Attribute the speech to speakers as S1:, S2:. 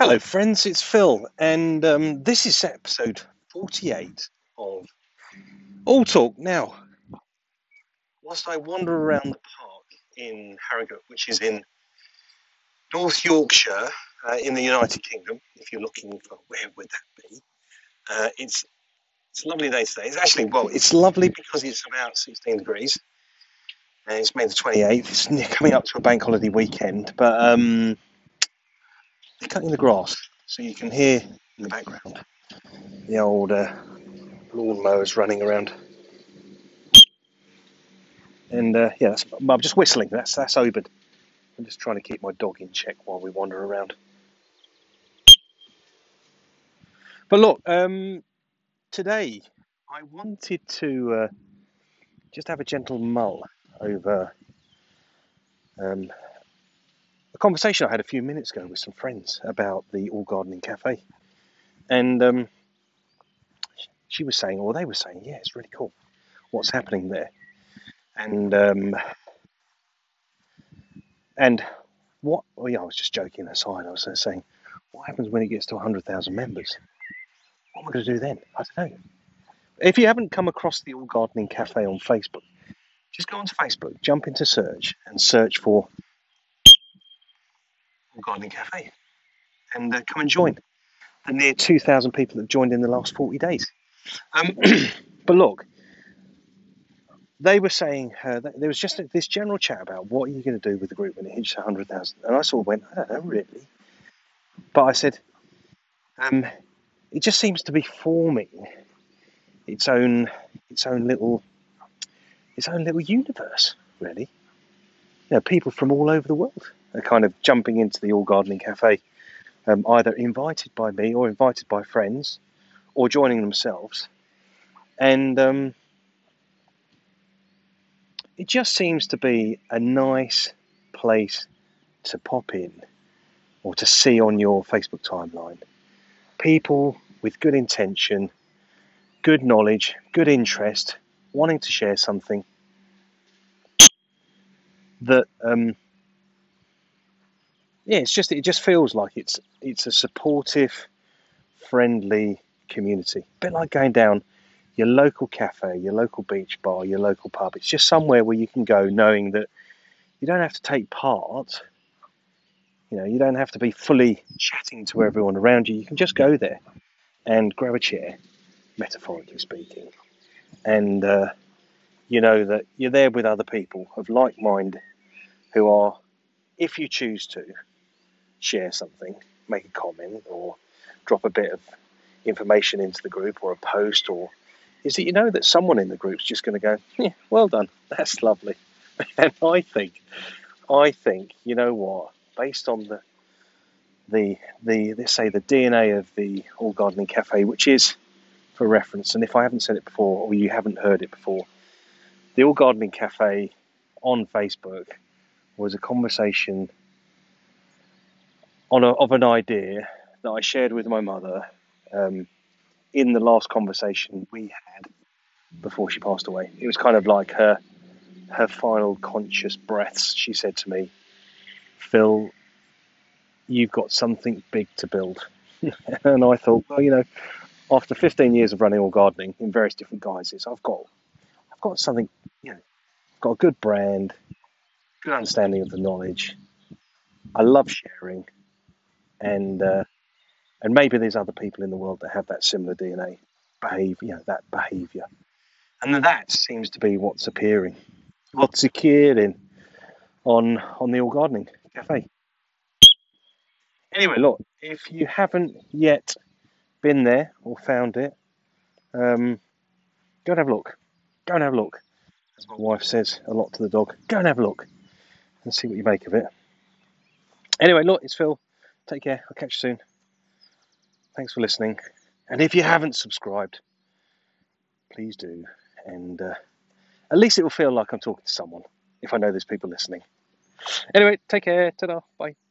S1: Hello, friends. It's Phil, and um, this is episode 48 of All Talk. Now, whilst I wander around the park in Harrogate, which is in North Yorkshire uh, in the United Kingdom, if you're looking for where would that be, uh, it's it's a lovely day today. It's actually well, it's lovely because it's about 16 degrees, and it's May the 28th. It's coming up to a bank holiday weekend, but um, cutting the grass, so you can hear in the background the old uh, lawnmowers running around. And uh, yeah, I'm just whistling. That's that's Obed. I'm just trying to keep my dog in check while we wander around. But look, um, today I wanted to uh, just have a gentle mull over um, a conversation I had a few minutes ago with some friends about the All Gardening Cafe, and um, she was saying, or they were saying, yeah, it's really cool. What's happening there? And um, and what? Oh yeah, I was just joking aside. I was saying, what happens when it gets to hundred thousand members? What am I going to do then? I don't know. If you haven't come across the All Gardening Cafe on Facebook, just go onto Facebook, jump into search, and search for All Gardening Cafe, and uh, come and join the near two thousand people that have joined in the last forty days. Um, but look, they were saying uh, there was just this general chat about what are you going to do with the group when it hits 100,000. And I sort of went, I don't know really. But I said, um, it just seems to be forming its own, its own little, its own little universe, really. You know, people from all over the world kind of jumping into the All Gardening Cafe, um, either invited by me or invited by friends, or joining themselves. And um, it just seems to be a nice place to pop in or to see on your Facebook timeline. People with good intention, good knowledge, good interest, wanting to share something that um, yeah, it's just it just feels like it's it's a supportive, friendly community. A bit like going down your local cafe, your local beach bar, your local pub. It's just somewhere where you can go knowing that you don't have to take part. You know, you don't have to be fully chatting to everyone around you. You can just go there and grab a chair, metaphorically speaking, and uh, you know that you're there with other people of like mind who are, if you choose to, share something, make a comment, or drop a bit of information into the group or a post or is that you know that someone in the group's just going to go, yeah, well done, that's lovely. And I think, I think, you know what, based on the, the, the, let's say the DNA of the All Gardening Cafe, which is, for reference, and if I haven't said it before or you haven't heard it before, the All Gardening Cafe on Facebook was a conversation on a, of an idea that I shared with my mother um, in the last conversation we had before she passed away. It was kind of like her her final conscious breaths. She said to me, "Phil, you've got something big to build." and I thought, well, you know, after 15 years of running all gardening in various different guises, I've got I've got something, you know, got a good brand, good understanding of the knowledge. I love sharing, and uh, and maybe there's other people in the world that have that similar DNA behavior, that behavior. And that seems to be what's appearing, what's appearing on on the All Gardening Cafe. Anyway, look, if you haven't yet been there or found it, um, go and have a look. Go and have a look. As my wife says a lot to the dog, go and have a look and see what you make of it. Anyway, look, it's Phil. Take care. I'll catch you soon. Thanks for listening. And if you haven't subscribed, please do. And uh, at least it will feel like I'm talking to someone if I know there's people listening. Anyway, take care. Ta-da. Bye.